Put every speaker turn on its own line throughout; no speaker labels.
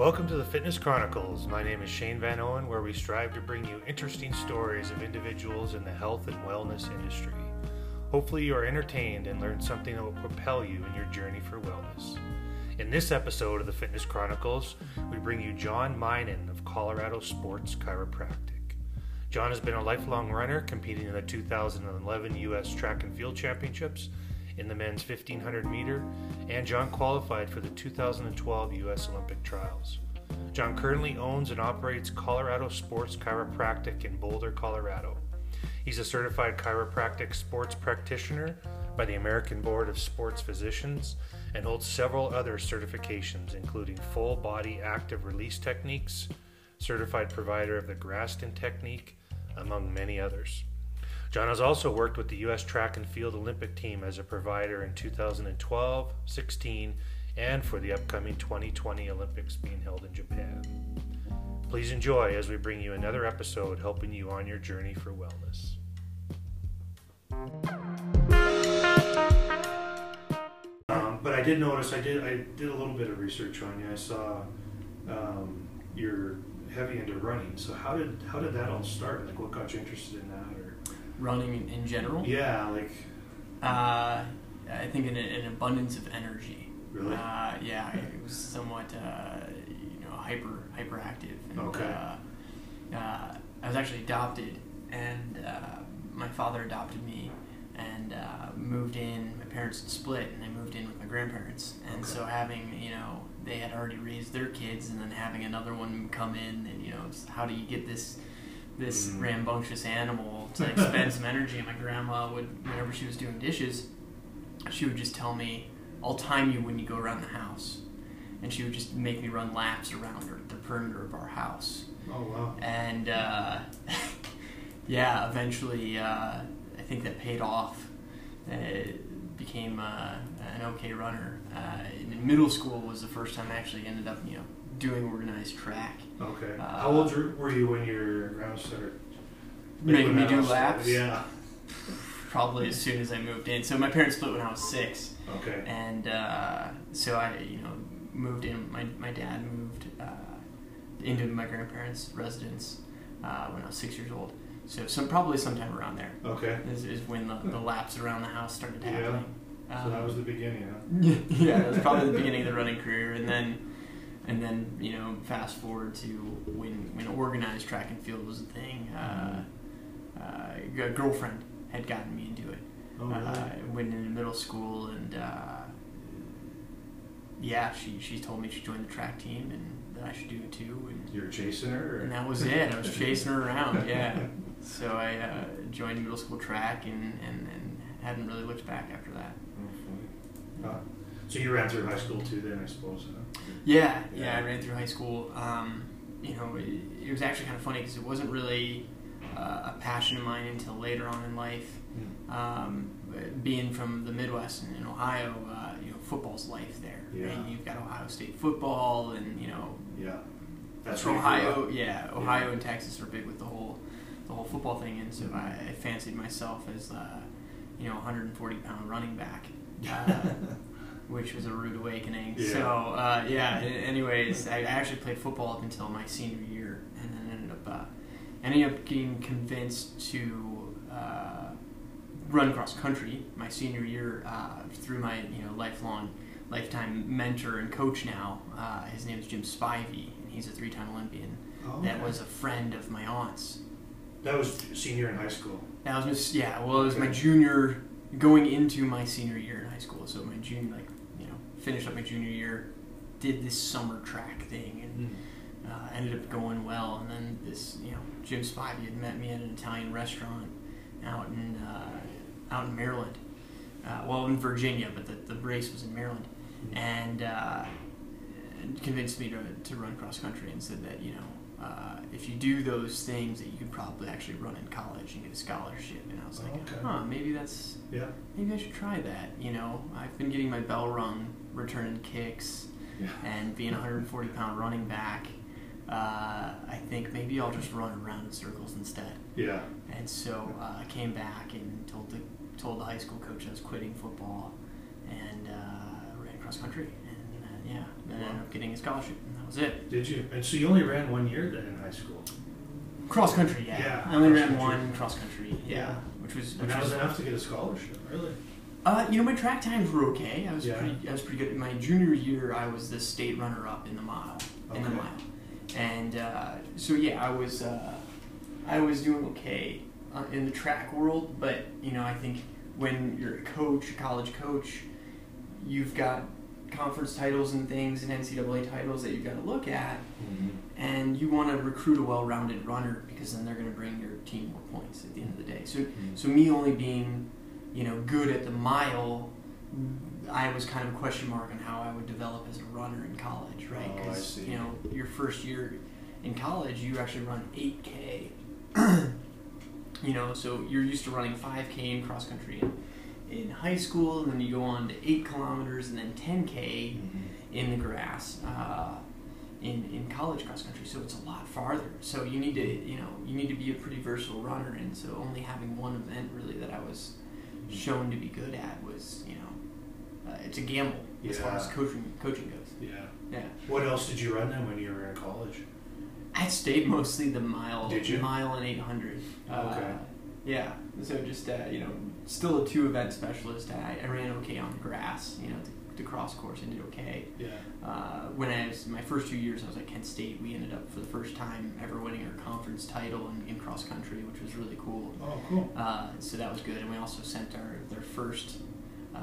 Welcome to the Fitness Chronicles. My name is Shane Van Owen, where we strive to bring you interesting stories of individuals in the health and wellness industry. Hopefully, you are entertained and learn something that will propel you in your journey for wellness. In this episode of the Fitness Chronicles, we bring you John Minen of Colorado Sports Chiropractic. John has been a lifelong runner, competing in the 2011 U.S. Track and Field Championships in the men's 1500 meter, and John qualified for the 2012 U.S. Olympic trials. John currently owns and operates Colorado Sports Chiropractic in Boulder, Colorado. He's a certified chiropractic sports practitioner by the American Board of Sports Physicians and holds several other certifications, including full body active release techniques, certified provider of the Graston technique, among many others. John has also worked with the U.S. Track and Field Olympic team as a provider in 2012, 16, and for the upcoming 2020 Olympics being held in Japan. Please enjoy as we bring you another episode helping you on your journey for wellness. Um, but I did notice I did I did a little bit of research on you. I saw um, you're heavy into running. So how did how did that all start? Like what got you interested in that?
Running in, in general.
yeah, like
Uh, I think an, an abundance of energy.
really.
Uh, yeah, it was somewhat, uh, you know, hyper hyperactive. And,
Okay.
Uh, uh, I was actually adopted, and uh, my father adopted me, and uh, moved in. My parents had split, and I moved in with my grandparents. And
Okay.
so having, you know, they had already raised their kids, and then having another one come in, and you know, how do you get this this
Mhm.
rambunctious animal to expend some energy? And my grandma would, whenever she was doing dishes, she would just tell me, "I'll time you when you go around the house," and she would just make me run laps around her, the perimeter of our house.
oh wow.
And uh, yeah, eventually, uh, I think that paid off. It became uh, an okay runner. Uh, in middle school was the first time I actually ended up, you know, doing organized track.
Okay.
Uh,
How old were you when your grandma started
Making me do laps?
Yeah.
Probably as soon as I moved in. So my parents split when I was six.
Okay.
and uh, so I, you know, moved in. My, my dad moved uh, into my grandparents' residence uh, when I was six years old. So some probably sometime around there
Okay.
is, is when the, the laps around the house started happening. Yeah.
So that was the beginning, huh?
yeah, that was probably the beginning of the running career, and then and then you know fast forward to when when organized track and field was a thing. Uh, uh, a girlfriend had gotten me into it
Oh really?
uh, went into middle school and uh, yeah, she, she told me she joined the track team and that I should do it too. And,
you were chasing her? Or?
and that was it. I was chasing her around, yeah. So I uh, joined middle school track and, and, and hadn't really looked back after that.
So you ran through high school too, then I suppose. Huh?
Yeah, yeah,
Yeah.
I ran through high school. Um, you know, it, it was actually kind of funny because it wasn't really uh, a passion of mine until later on in life.
Hmm.
um, being from the Midwest and in Ohio, uh, you know, football's life there.
Yeah.
And you've got Ohio State football, and you know,
Yeah. That's where you grew
Ohio. Yeah, Ohio and Texas are big with the whole the whole football thing, and so I, I fancied myself as uh, you know, 140 pound running back. Uh, which was a rude awakening.
Yeah.
So uh, yeah. Anyways, I actually played football up until my senior year, and then ended up uh, ending up getting convinced to uh, run cross country my senior year uh, through my you know lifelong lifetime mentor and coach now. Uh, his name is Jim Spivey, and he's a three-time Olympian.
Oh,
That was a friend of my aunt's.
That was senior in high school.
That was yeah. Well, it was my junior, going into my senior year in high school. So my junior, like finished up my junior year, did this summer track thing, and uh, ended up going well. And then this, you know, Jim Spivey had met me at an Italian restaurant out in uh, out in Maryland. Uh, well, in Virginia, but the, the race was in Maryland, and uh, and convinced me to, to run cross country and said that you know uh, if you do those things that you could probably actually run in college and get a scholarship. And I was like,
Oh, okay.
huh, maybe that's
Yeah.
maybe I should try that. You know, I've been getting my bell rung, returning kicks,
Yeah.
and being a 140 pound running back. Uh, I think maybe I'll just run around in circles instead.
Yeah.
And so uh, I came back and told the told the high school coach I was quitting football and uh, ran cross country. And uh, yeah, then I ended up getting a scholarship, and that was it.
Did you? And so you only ran one year then in high school,
Cross country, yeah.
Yeah,
I only ran one cross country, yeah,
Yeah.
which was
and
which
that was
was
enough to get a scholarship. Really?
Uh, you know, my track times were okay. I was
Yeah.
pretty. I was pretty good. My junior year, I was the state runner-up in the mile. In the mile, and uh, so yeah, I was. Uh, I was doing okay uh, in the track world, but you know, I think when you're a coach, a college coach, you've got conference titles and things and NCAA titles that you've got to look at, and you want to recruit a well-rounded runner because then they're going to bring your team more points at the end of the day. So so me only being, you know, good at the mile, I was kind of a question mark on how I would develop as a runner in college, right?
Oh, I see.
you know, your first year in college, you actually run 8K. you know, so you're used to running 5K in cross country in, in high school, and then you go on to 8 kilometers and then 10K in the grass. Uh, in, in college cross country, so it's a lot farther. So you need to you know you need to be a pretty versatile runner, and so only having one event really that I was shown to be good at was you know uh, it's a gamble as far as coaching coaching goes.
Yeah.
Yeah,
What else did you run then when you were in college?
I stayed mostly the mile,
Did you?
mile and eight hundred. Uh,
Okay.
Yeah, so just uh, you know, still a two event specialist. I, I ran okay on the grass, you know, the, the cross course and did okay.
Yeah.
Uh, when I was my first two years, I was at Kent State. We ended up for the first time ever winning our conference title in, in cross country, which was really cool.
Oh, cool.
Uh, so that was good, and we also sent our their first uh,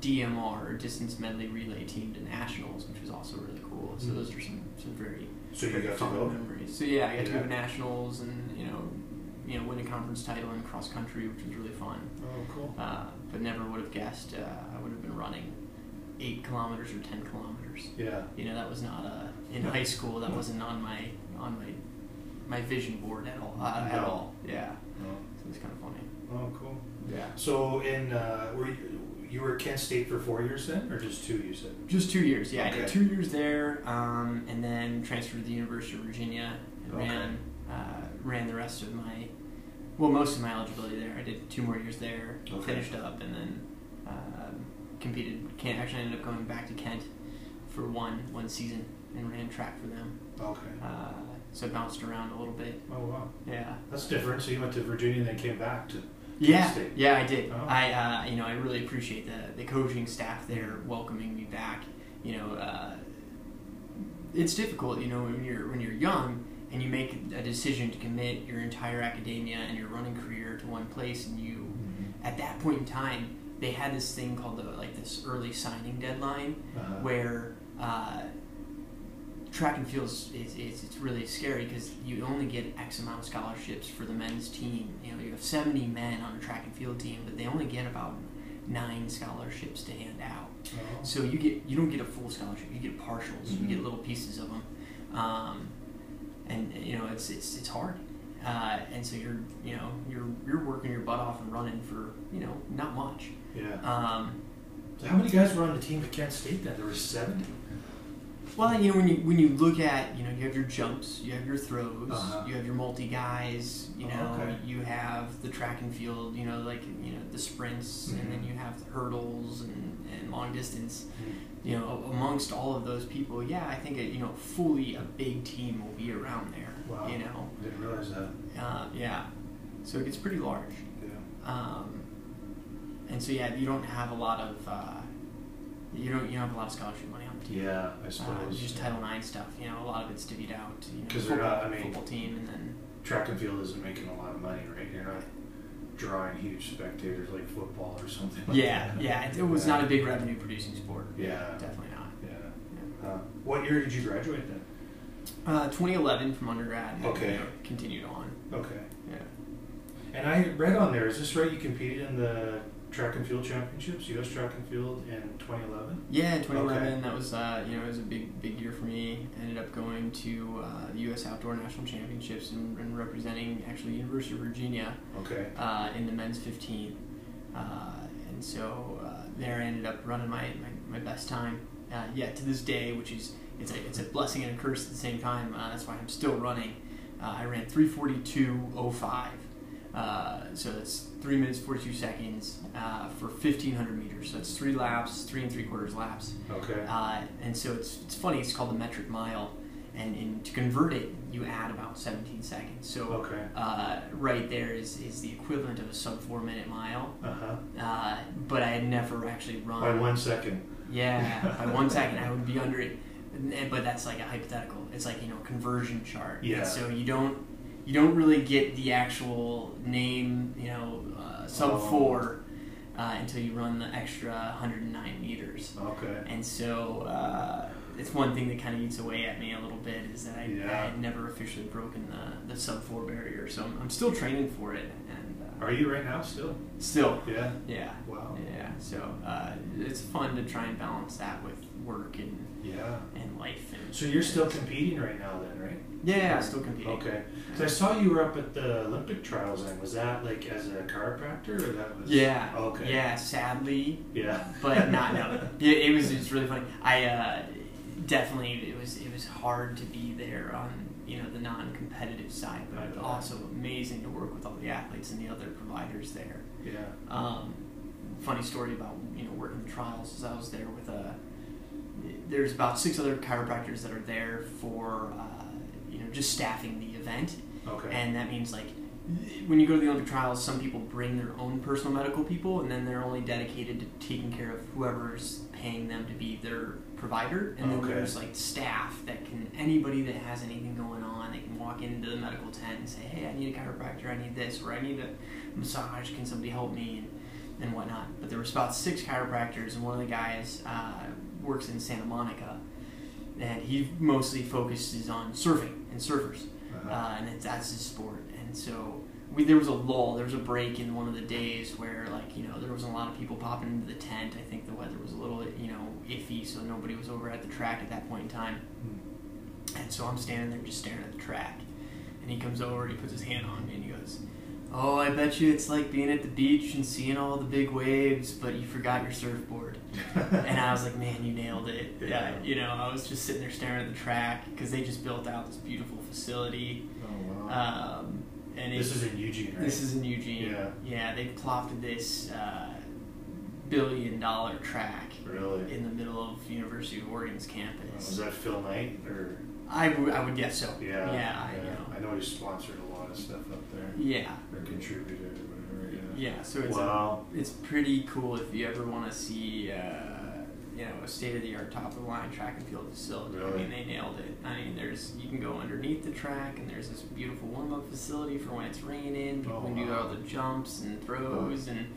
DMR distance medley relay team to nationals, which was also really cool. So
Mhm.
those are some some very
So you
very
got to
fond
go.
memories. So yeah, I got to go to nationals and you know you know win a conference title in cross country, which was really fun.
Oh, cool.
Uh, but never would have guessed uh, I would have been running eight kilometers or ten kilometers.
Yeah.
You know that was not uh, in high school. That wasn't on my on my my vision board at all. Uh, At all. Yeah.
Oh,
So it's kind of funny.
oh cool.
Yeah.
So in uh, were you, you were at Kent State for four years then, or just two? You said.
Just two years. Yeah, I did two years there, um, and then transferred to the University of Virginia and
Okay.
ran uh, ran the rest of my well most of my eligibility there. I did two more years there,
Okay.
finished up, and then um, competed. Kent actually ended up going back to Kent for one one season and ran track for them.
Okay.
Uh, so bounced around a little bit.
Oh wow,
Yeah.
that's different. So you went to Virginia and then came back to.
Yeah,
State.
yeah, I did.
Oh.
I, uh, you know, I really appreciate the the coaching staff there welcoming me back. You know, uh, it's difficult, you know, when you're when you're young and you make a decision to commit your entire academia and your running career to one place, and you, at that point in time, they had this thing called the like this early signing deadline
Uh-huh.
where uh, track and field is, is, it's really scary because you only get X amount of scholarships for the men's team. You know, you have 70 men on a track and field team, but they only get about nine scholarships to hand out.
Oh.
So you get you don't get a full scholarship. You get partials. You
Mhm.
get little pieces of them, um, and you know it's it's it's hard. Uh, and so you're you know you're you're working your butt off and running for you know not much.
Yeah.
Um,
So how many guys were on the team at Kent State then? There were seventy.
Well, you know, when you when you look at, you know, you have your jumps, you have your throws,
Uh-huh.
you have your multi guys, you
Oh,
know,
okay.
you have the track and field, you know, like you know the sprints, and then
Mhm.
you have the hurdles and, and long distance. You know, amongst all of those people, yeah, I think it, you know, fully a big team will be around there.
Wow.
You know,
I didn't realize that.
uh, yeah, so it gets pretty large.
Yeah.
Um, and so yeah, you don't have a lot of uh, you don't you don't have a lot of scholarship money on the team.
Yeah, I
Uh,
suppose.
it's just Title IX stuff. You know, a lot of it's divvied out. to, You know,
they're not- I mean-
football team, and then
Track and field isn't making a lot of money, right? You're not drawing huge spectators like football or something. Like
yeah,
that.
yeah, it, it was
Yeah.
not a big revenue producing sport.
Yeah.
definitely not.
Yeah. Uh, what year did you graduate then?
Uh, 2011 from undergrad.
Okay.
continued on.
Okay.
Yeah.
And I read on there, is this right? You competed in the track and field championships, U.S. track and field in 2011?
Yeah, 2011,
Okay.
that was uh, you know it was a big big year for me. Ended up going to uh, the U.S. Outdoor National Championships and, and representing actually University of Virginia
Okay.
uh, in the men's 15. Uh, and so uh, there I ended up running my, my, my best time uh, yet to this day, which is it's a, it's a blessing and a curse at the same time. Uh, that's why I'm still running. Uh, I ran 342.05 Uh, so that's three minutes forty-two seconds uh, for fifteen hundred meters. So it's three laps, three and three quarters laps.
Okay.
Uh, and so it's it's funny. It's called the metric mile, and, and to convert it, you add about seventeen seconds. So
Okay.
uh, right there is is the equivalent of a sub four minute mile.
Uh huh.
Uh, but I had never actually run.
By one second.
Yeah, by one second I would be under it. But that's like a hypothetical. It's like you know conversion chart. And
Yeah.
so you don't you don't really get the actual name you know uh, sub
Oh.
four uh, until you run the extra 109 meters.
Okay.
And so uh, it's one thing that kind of eats away at me a little bit is that I,
Yeah.
I had never officially broken the, the sub four barrier. So I'm, I'm still training for it. And uh,
Are you right now still?
still,
Yeah.
yeah.
Wow.
Yeah, so uh, it's fun to try and balance that with work and,
Yeah.
and life. And
So you're still competing right now, then, right?
yeah, I'm still competing.
Okay. So I saw you were up at the Olympic trials. Then was that like as a chiropractor, or that was?
Yeah.
Okay.
Yeah, sadly,
Yeah.
but not no. Yeah, it was it's really funny. I uh, definitely it was it was hard to be there on you know the non-competitive side, but
I
it's also amazing to work with all the athletes and the other providers there.
Yeah.
Um, funny story about you know working the trials is I was there with a. There's about six other chiropractors that are there for uh, you know just staffing the event,
Okay.
and that means like when you go to the Olympic trials, some people bring their own personal medical people, and then they're only dedicated to taking care of whoever's paying them to be their provider. And then
Okay.
there's like staff that can anybody that has anything going on, they can walk into the medical tent and say, "Hey, I need a chiropractor. I need this, or I need a massage. Can somebody help me?" and and whatnot. But there was about six chiropractors, and one of the guys uh, works in Santa Monica, and he mostly focuses on surfing and surfers
Uh-huh.
uh, and it's, that's his sport. And so we there was a lull, there was a break in one of the days where like you know there wasn't a lot of people popping into the tent. I think the weather was a little you know iffy, so nobody was over at the track at that point in time.
Hmm.
And so I'm standing there just staring at the track, and he comes over he puts his hand on me and he goes. Oh, I bet you it's like being at the beach and seeing all the big waves, but you forgot your surfboard. And I was like, man, you nailed it.
Yeah.
Yeah, you know, I was just sitting there staring at the track because they just built out this beautiful facility.
oh wow.
Um, and
this is in Eugene, right?
this is in Eugene.
Yeah.
Yeah, they plopped this uh, billion dollar track
really.
in the middle of University of Oregon's campus.
was that Phil Knight or?
I would I would guess so.
Yeah.
Yeah. I, you know.
I know he sponsored a lot of stuff up there.
Yeah.
Or contributed or whatever. Yeah.
Yeah. So it's
Wow.
it's pretty cool if you ever want to see. Uh, you know, a state-of-the-art, top-of-the-line track and field facility. I mean, they nailed it. I mean, there's you can go underneath the track, and there's this beautiful warm-up facility for when it's raining. People
Oh,
can do all the jumps and throws and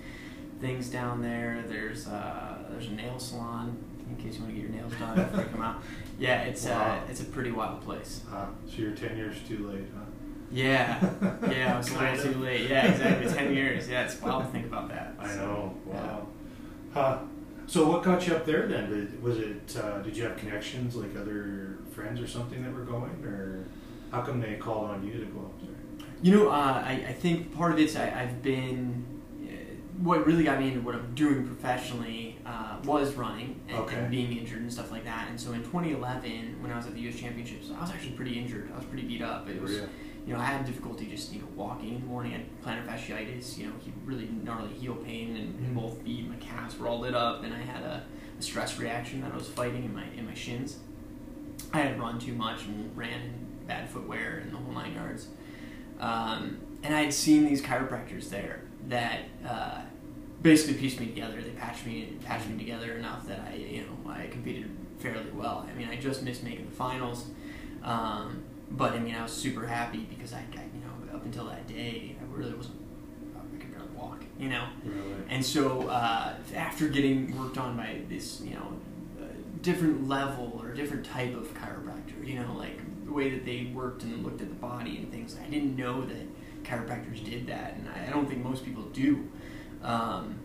things down there. There's uh, there's a nail salon in case you want to get your nails done before you come out. Yeah, it's
Wow.
uh, it's a pretty wild place.
Huh. So you're ten years too late, huh?
Yeah, yeah, I was a little too late. Yeah, exactly. Ten years. Yeah, it's wild to think about that.
I
So,
know.
yeah.
Wow. Huh. So what got you up there then? Did, was it? Uh, did you have connections, like other friends or something that were going, or how come they called on you to go up there?
You know, uh, I, I think part of it's I, I've been. Uh, what really got me into what I'm doing professionally uh, was running and,
Okay.
and being injured and stuff like that. And so in 2011, when I was at the U.S. Championships, I was actually pretty injured. I was pretty beat up. It was,
ya?
You know, I had difficulty just you know walking in the morning. I had plantar fasciitis. You know, he- really gnarly heel pain, and, and
Mhm.
both feet, my calves were all lit up, and I had a, a stress reaction that I was fighting in my in my shins. I had run too much and ran in bad footwear and the whole nine yards. Um, and I had seen these chiropractors there that uh, basically pieced me together. They patched me patched me together enough that I you know I competed fairly well. I mean I just missed making the finals, um, but I mean I was super happy because I, I you know up until that day I really wasn't I could barely walk you know.
Really?
And so uh, after getting worked on by this, you know, uh, different level or different type of chiropractor, you know, like the way that they worked and looked at the body and things, I didn't know that chiropractors did that, and I don't think most people do. Um,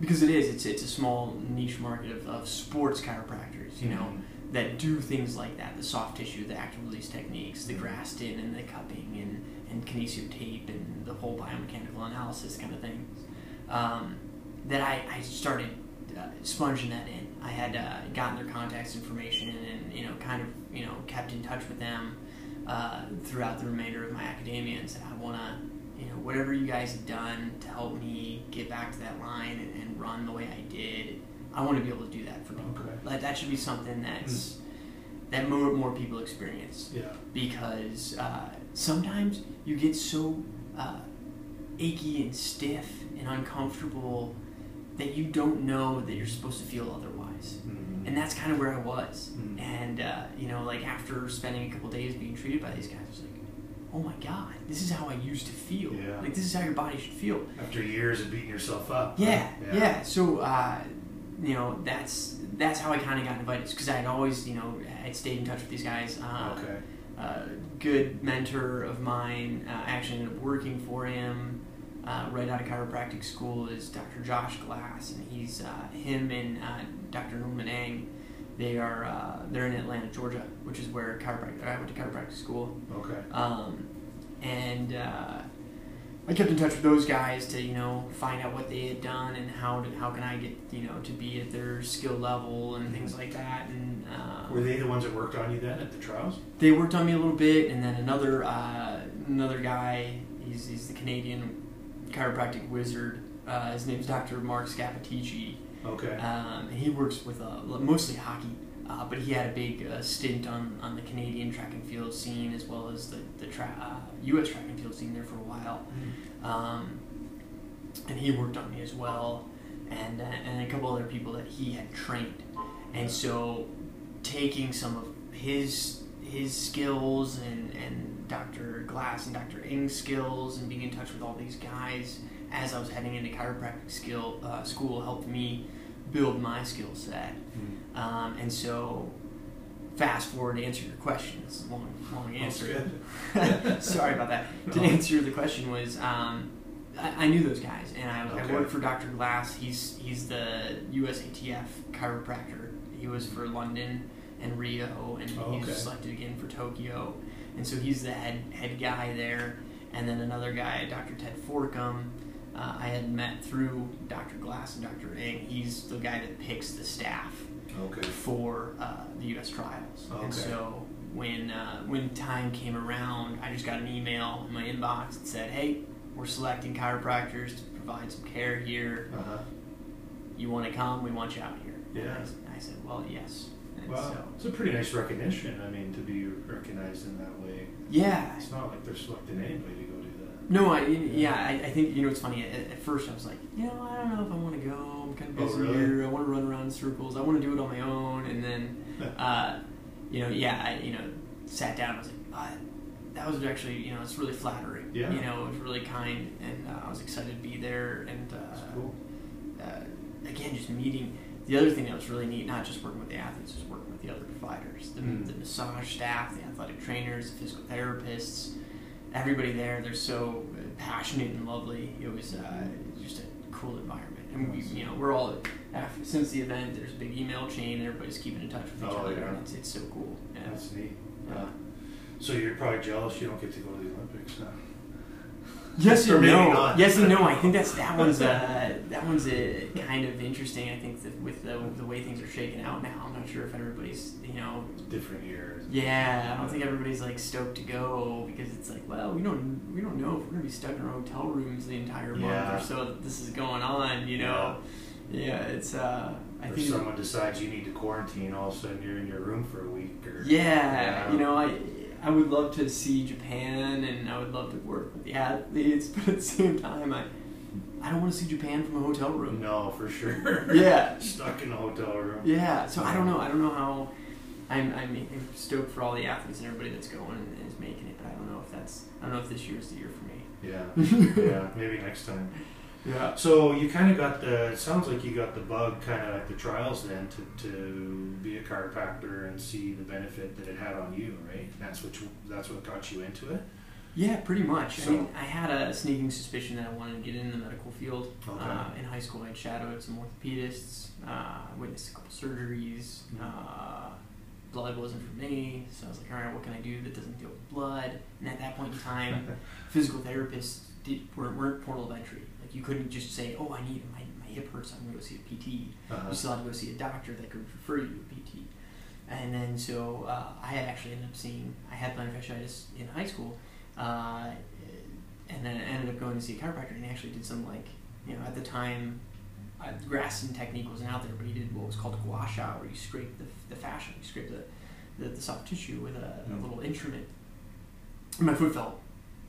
because it is, it's, it's a small niche market of, of sports chiropractors, you know,
Mhm.
That do things like that the soft tissue, the active release techniques, the Graston and the cupping and, and kinesio tape and the whole biomechanical analysis kind of thing. Um, that I, I started uh, sponging that in. I had uh, gotten their contacts information and, you know, kind of, you know, kept in touch with them uh, throughout the remainder of my academia and said, I want to you know, whatever you guys have done to help me get back to that line and, and run the way I did, I want to be able to do that for people.
Okay.
Like that should be something that's that more more people experience
Yeah.
because uh, sometimes you get so uh, achy and stiff and uncomfortable that you don't know that you're supposed to feel otherwise.
Mhm.
And that's kind of where I was.
Mm.
And, uh, you know, like after spending a couple days being treated by these guys, I was like, oh my God, this is how I used to feel.
Yeah.
Like, this is how your body should feel.
After years of beating yourself up.
Yeah,
huh?
yeah. So, uh, you know, that's that's how I kind of got invited because I had always, you know, had stayed in touch with these guys. Uh,
Okay.
uh, good mentor of mine. Uh, I actually ended up working for him uh, right out of chiropractic school is Dr. Josh Glass, and he's uh, him and uh, Dr. Norman Ang. They are uh, they're in Atlanta, Georgia, which is where chiropractic. I went to chiropractic school,
Okay.
um, and uh, I kept in touch with those guys to you know find out what they had done and how to, how can I get you know to be at their skill level and things like that. And uh,
Were they the ones that worked on you then at the trials?
they worked on me a little bit, and then another uh, another guy. He's, he's the Canadian chiropractic wizard. Uh, his name's Dr. Mark Scappaticci,
Okay.
um, he works with uh, mostly hockey. Uh, but he had a big uh, stint on, on the Canadian track and field scene as well as the, the tra- uh, U.S. track and field scene there for a while. Um, and he worked on me as well, and uh, and a couple other people that he had trained, and so taking some of his his skills and and Dr. Glass and Dr. Ing's skills and being in touch with all these guys as I was heading into chiropractic skill uh, school helped me build my skill set,
Mm.
um, and so. Fast forward to answer your question. It's a long, long answer. Sorry about that. To answer the question was, um, I, I knew those guys, and I, I worked for Dr. Glass. He's he's the USATF chiropractor. He was for London and Rio, and
Oh, okay.
selected again for Tokyo. And so he's the head head guy there. And then another guy, Dr. Ted Forcum, uh, I had met through Dr. Glass and Dr. Ing. He's the guy that picks the staff
Okay.
for uh, the U.S. trials.
Okay.
And so when uh, when time came around, I just got an email in my inbox that said, "Hey, we're selecting chiropractors to provide some care here.
Uh huh.
You want to come? We want you out here."
Yeah.
And I, s- I said, "Well, yes." And
Wow.
so
It's a pretty nice recognition. I mean, to be recognized in that way.
yeah.
It's not like they're selecting anybody
No, I yeah, I, I think you know it's funny. At, at first, I was like, you know, I don't know if I want to go. I'm kind of
Oh,
busy
really?
here. I want to run around in circles. I want to do it on my own. And then, uh, you know, yeah, I you know sat down. I was like, uh, that was actually you know it's really flattering.
Yeah.
You know, it was really kind, and uh, I was excited to be there. And uh,
That's cool.
uh, again, just meeting. The other thing that was really neat, not just working with the athletes, was working with the other providers, the,
Mm.
the massage staff, the athletic trainers, the physical therapists, everybody there. They're so passionate and lovely. It was uh, just a cool environment, and we, you know, we're all after, since the event. There's a big email chain. And everybody's keeping in touch with each
Oh,
other,
yeah.
and it's, it's so cool. Yeah.
That's neat.
Yeah.
So you're probably jealous you don't get to go to the Olympics now.
Yes
Or
no.
not.
Yes and no. I think that's that one's uh, that one's uh, kind of interesting. I think that with the the way things are shaking out now, I'm not sure if everybody's you know
Different years.
yeah. I don't think everybody's like stoked to go because it's like well we don't we don't know if we're gonna be stuck in our hotel rooms the entire month
Yeah.
or so that this is going on. You know. Yeah. it's uh. I
or
think.
someone decides you need to quarantine, all of a sudden you're in your room for a week. Or
Yeah, you know, I I would love to see Japan and I would love to work with the athletes, but at the same time, I I don't want to see Japan from a hotel room.
No, for sure.
Yeah.
Stuck in a hotel room.
Yeah, so I don't know. I don't know how. I'm I'm I'm stoked for all the athletes and everybody that's going and is making it, but I don't know if that's I don't know if this year's the year for me.
Yeah. yeah. Maybe next time.
Yeah.
So you kind of got the. It sounds like you got the bug kind of at the trials then to, to be a chiropractor and see the benefit that it had on you, right? That's what you, that's what got you into it.
Yeah, pretty much.
So-
I mean, I had a sneaking suspicion that I wanted to get in the medical field.
Okay.
Uh, in high school, I shadowed some orthopedists, uh, witnessed a couple surgeries.
Mhm.
Uh, blood wasn't for me, so I was like, all right, what can I do that doesn't deal with blood? And at that point in time, physical therapists did, weren't, weren't portal of entry. You couldn't just say, oh, I need my, my hip hurts, I'm gonna go see a PT.
Uh-huh.
You still had to go see a doctor that could refer you to a PT. And then so uh, I had actually ended up seeing I had plantar fasciitis in high school. Uh, and then I ended up going to see a chiropractor, and he actually did some like, you know, at the time, uh, Graston technique wasn't out there, but he did what was called gua sha, where you scrape the, the fascia, you scrape the, the, the soft tissue with a, a
Mm.
little instrument. And my foot felt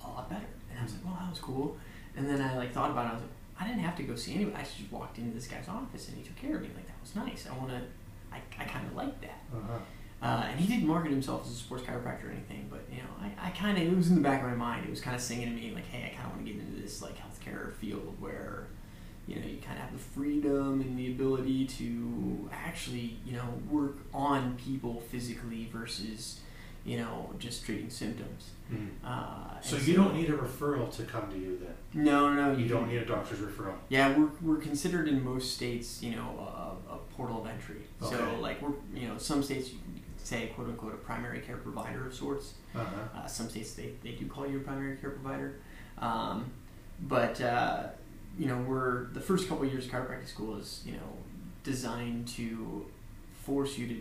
a lot better, and I was like, well, that was cool. And then I like thought about it. I was like, I didn't have to go see anybody. I just walked into this guy's office, and he took care of me. Like that was nice. I want to. I, I kind of like that.
Uh-huh.
Uh, and he didn't market himself as a sports chiropractor or anything, but you know, I, I kind of it was in the back of my mind. It was kind of singing to me like, hey, I kind of want to get into this like healthcare field where, you know, you kind of have the freedom and the ability to actually, you know, work on people physically versus, you know, just treating symptoms.
Mm.
Uh,
So you don't need a referral to come to you then.
No, no,
You don't need a doctor's referral.
Yeah, we're, we're considered in most states, you know, a, a portal of entry. So like we're, you know, some states you can say quote unquote a primary care provider of sorts.
Uh-huh.
Uh, some states they, they do call you a primary care provider, um, but uh, you know we're the first couple of years of chiropractic school is you know designed to force you to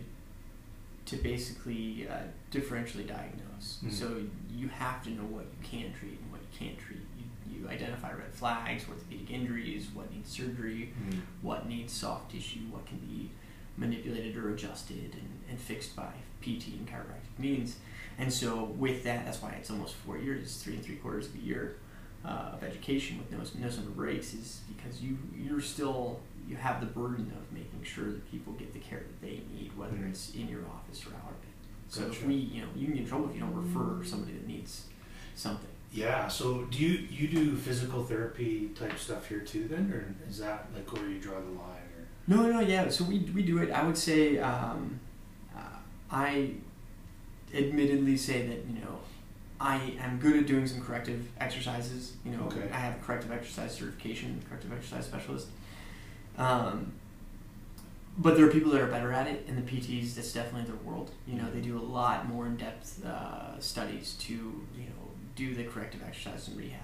to basically uh, differentially diagnose.
Mhm.
So you have to know what you can treat and what you can't treat. You, you identify red flags, orthopedic injuries, what needs surgery,
Mm.
what needs soft tissue, what can be manipulated or adjusted and, and fixed by PT and chiropractic means. And so with that, that's why it's almost four years, it's three and three quarters of a year uh, of education with no, no summer breaks is because you, you're still, you have the burden of making sure that people get the care that they need, whether
Mhm.
it's in your office or out of it. So if we, you know, you can get in trouble if you don't refer somebody that needs something.
Yeah. So do you you do physical therapy type stuff here too then, or is that like where you draw the line? Or
No, no, yeah. So we, we do it. I would say um, uh, I admittedly say that you know I am good at doing some corrective exercises. You know,
Okay.
I have a corrective exercise certification, corrective exercise specialist. Um, but there are people that are better at it, and the PTs that's definitely their world. You know, they do a lot more in depth uh, studies to you know do the corrective exercise and rehab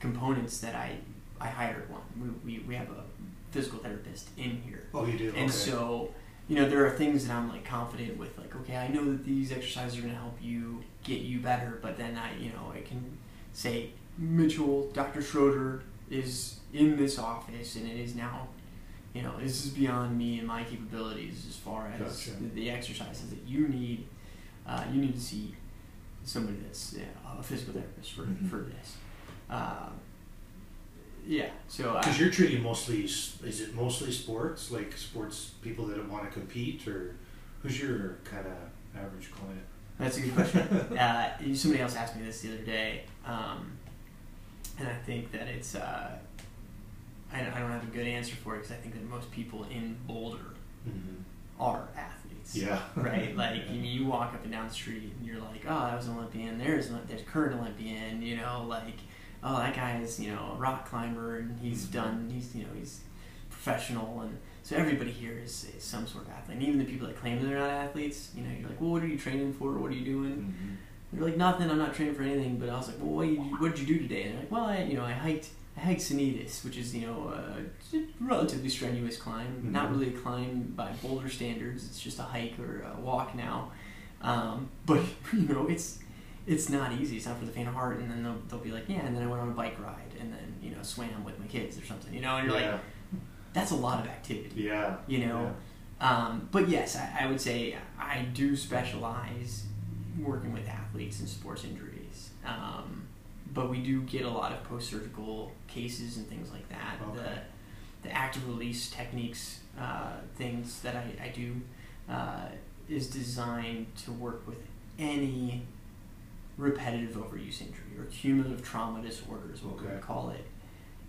components that I I hired one. We, we, we have a physical therapist in here.
oh, you do.
And
okay.
so, you know, there are things that I'm like confident with, like, okay, I know that these exercises are going to help you get you better, but then I, you know, I can say, Mitchell, Dr. Schroeder is in this office and it is now, you know, this is beyond me and my capabilities as far as
Gotcha.
the, the exercises that you need. Uh, you need to see somebody that's yeah, a physical therapist for,
Mhm.
for this. Um, yeah, so
Because you're treating mostly, is it mostly sports, like sports people that want to compete, or who's your kind of average client?
That's a good question. uh, somebody else asked me this the other day, um, and I think that it's. Uh, I, I don't have a good answer for it because I think that most people in Boulder
Mm-hmm.
are athletes.
Yeah.
Right. Like
Yeah.
you, walk up and down the street and you're like, oh, that was an Olympian. There's an- there's current Olympian. You know, like, oh, that guy is you know a rock climber and he's
Mhm.
done. He's you know he's professional and. So everybody here is, is some sort of athlete. And even the people that claim they're not athletes, you know, you're like, well, what are you training for? What are you doing?
Mm-hmm.
They're like, nothing. I'm not training for anything. But I was like, well, what did you, what did you do today? And they're like, well, I, you know, I hiked, Sanitas, which is, you know, a relatively strenuous climb. Not
Mhm.
really a climb by Boulder standards. It's just a hike or a walk now. Um, but you know, it's it's not easy. It's not for the faint of heart. And then they'll, they'll be like, yeah. And then I went on a bike ride, and then you know, swam with my kids or something. You know, and you're
yeah.
like, that's a lot of activity
yeah.
you know. Um, but yes, I, I would say I do specialize working with athletes and sports injuries. Um, but we do get a lot of post-surgical cases and things like that.
Okay.
The, the active release techniques, uh, things that I, I do, uh, is designed to work with any repetitive overuse injury or cumulative trauma disorder is what we would call it.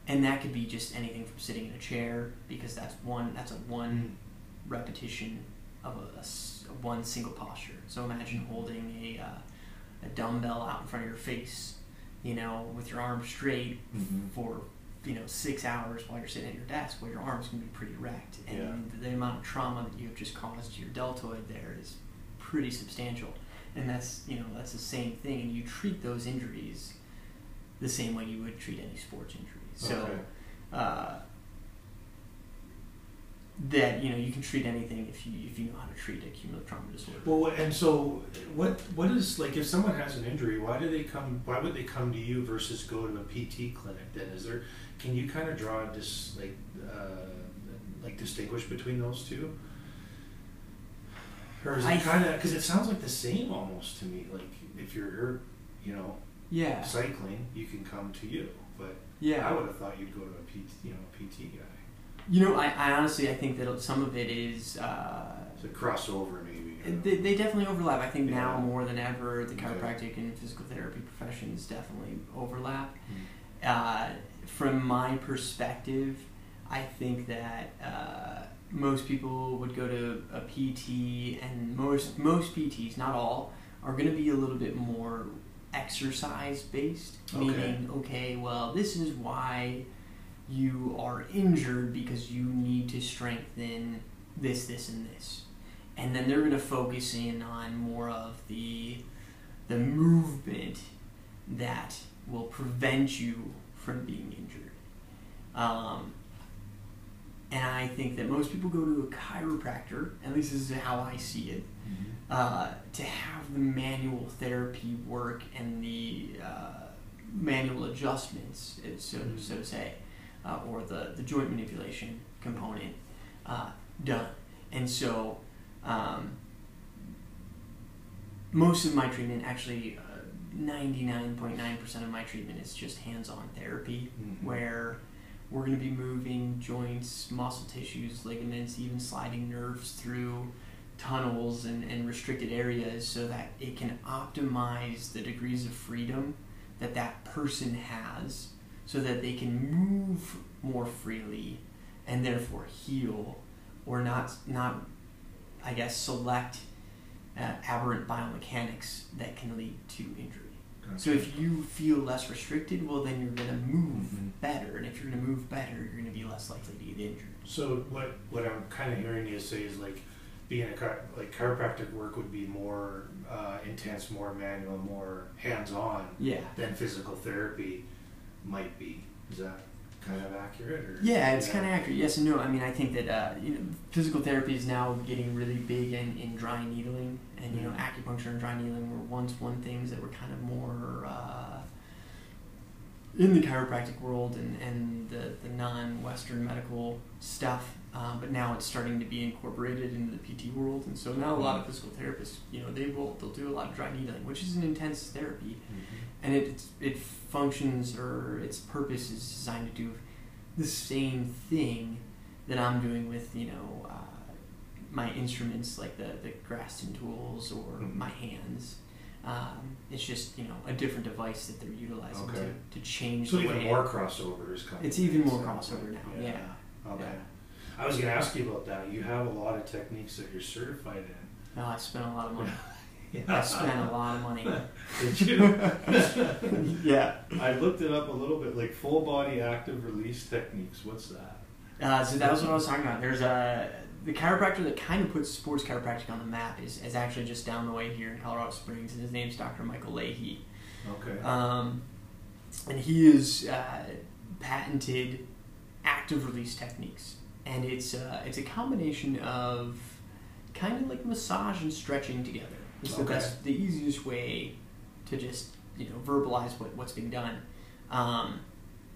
And that could be just anything from sitting in a chair because that's one that's a one repetition of a, a one single posture. So imagine holding a uh, a dumbbell out in front of your face, you know, with your arms straight
Mhm.
for you know six hours while you're sitting at your desk, well, your arms can be pretty erect, and
Yeah.
the amount of trauma that you have just caused to your deltoid there is pretty substantial. And that's you know that's the same thing, and you treat those injuries the same way you would treat any sports injury. So.
Okay.
Uh, that you know you can treat anything if you if you know how to treat a cumulative trauma disorder.
Well, and so what? What is like if someone has an injury? Why do they come? Why would they come to you versus go to a PT clinic? Then is there? Can you kind of draw this like uh, like distinguish between those two? Or is it kind of because it sounds like the same almost to me? Like if you're hurt, you know,
Yeah,
cycling, you can come to you, but
yeah.
I would have thought you'd go to a PT, you know, a PT guy.
You know, I, I honestly I think that some of it is. Uh,
It's a crossover, maybe. you know?
They, they definitely overlap. I think now more than ever, the chiropractic and physical therapy professions definitely overlap.
Mm.
Uh, from my perspective, I think that uh, most people would go to a PT, and most most PTs, not all, are going to be a little bit more exercise based.
Okay.
Meaning, okay, well, this is why you are injured because you need to strengthen this, this, and this, and then they're going to focus in on more of the the movement that will prevent you from being injured. Um, and I think that most people go to a chiropractor, at least this is how I see it,
Mhm.
uh, to have the manual therapy work and the uh, manual adjustments, so,
Mhm.
so to say, uh, or the, the joint manipulation component uh, done. And so, um, most of my treatment, actually, uh, 99.9% of my treatment is just hands on therapy
Mhm.
where we're going to be moving joints, muscle tissues, ligaments, even sliding nerves through tunnels and, and restricted areas so that it can optimize the degrees of freedom that that person has so that they can move more freely and therefore heal or not not I guess select uh, aberrant biomechanics that can lead to injury. So if you feel less restricted, well, then you're going to move
Mhm.
better, and if you're going to move better, you're going to be less likely to get injured.
So what what I'm kind of hearing you say is like being a chiro- like chiropractic work would be more uh, intense, more manual, more hands on
Yeah.
than physical therapy might be. Is that kind of accurate? Or?
Yeah, it's kind of accurate. Yes and no. I mean, I think that uh, you know, physical therapy is now getting really big in, in dry needling, and you know, acupuncture and dry needling were once one things that were kind of more uh, in the chiropractic world and, and the, the non-Western medical stuff. Um, but now it's starting to be incorporated into the PT world, and so now a lot of physical therapists, you know, they will they'll do a lot of dry needling, which is an intense therapy
Mhm.
and it it's, it functions or its purpose is designed to do the same thing that I'm doing with you know uh, my instruments like the the Graston tools or
Mhm.
my hands. Um, it's just you know a different device that they're utilizing
Okay.
to, to change
So even more crossovers. Kind
It's even more crossover now, yeah.
Okay.
Yeah.
I was going to ask you about that. You have a lot of techniques that you're certified in.
Oh, I spent a lot of money.
Yeah.
I spent a lot of money.
Did you?
yeah.
I looked it up a little bit, like full body active release techniques. What's that?
Uh, so that was what I was talking about. There's a the chiropractor that kind of puts sports chiropractic on the map is, is actually just down the way here in Colorado Springs, and his name's Dr. Michael Leahy.
Okay.
Um, and he is uh, patented active release techniques, and it's uh, it's a combination of kind of like massage and stretching together. It's the best, the easiest way to just you know verbalize what, what's being done. Um,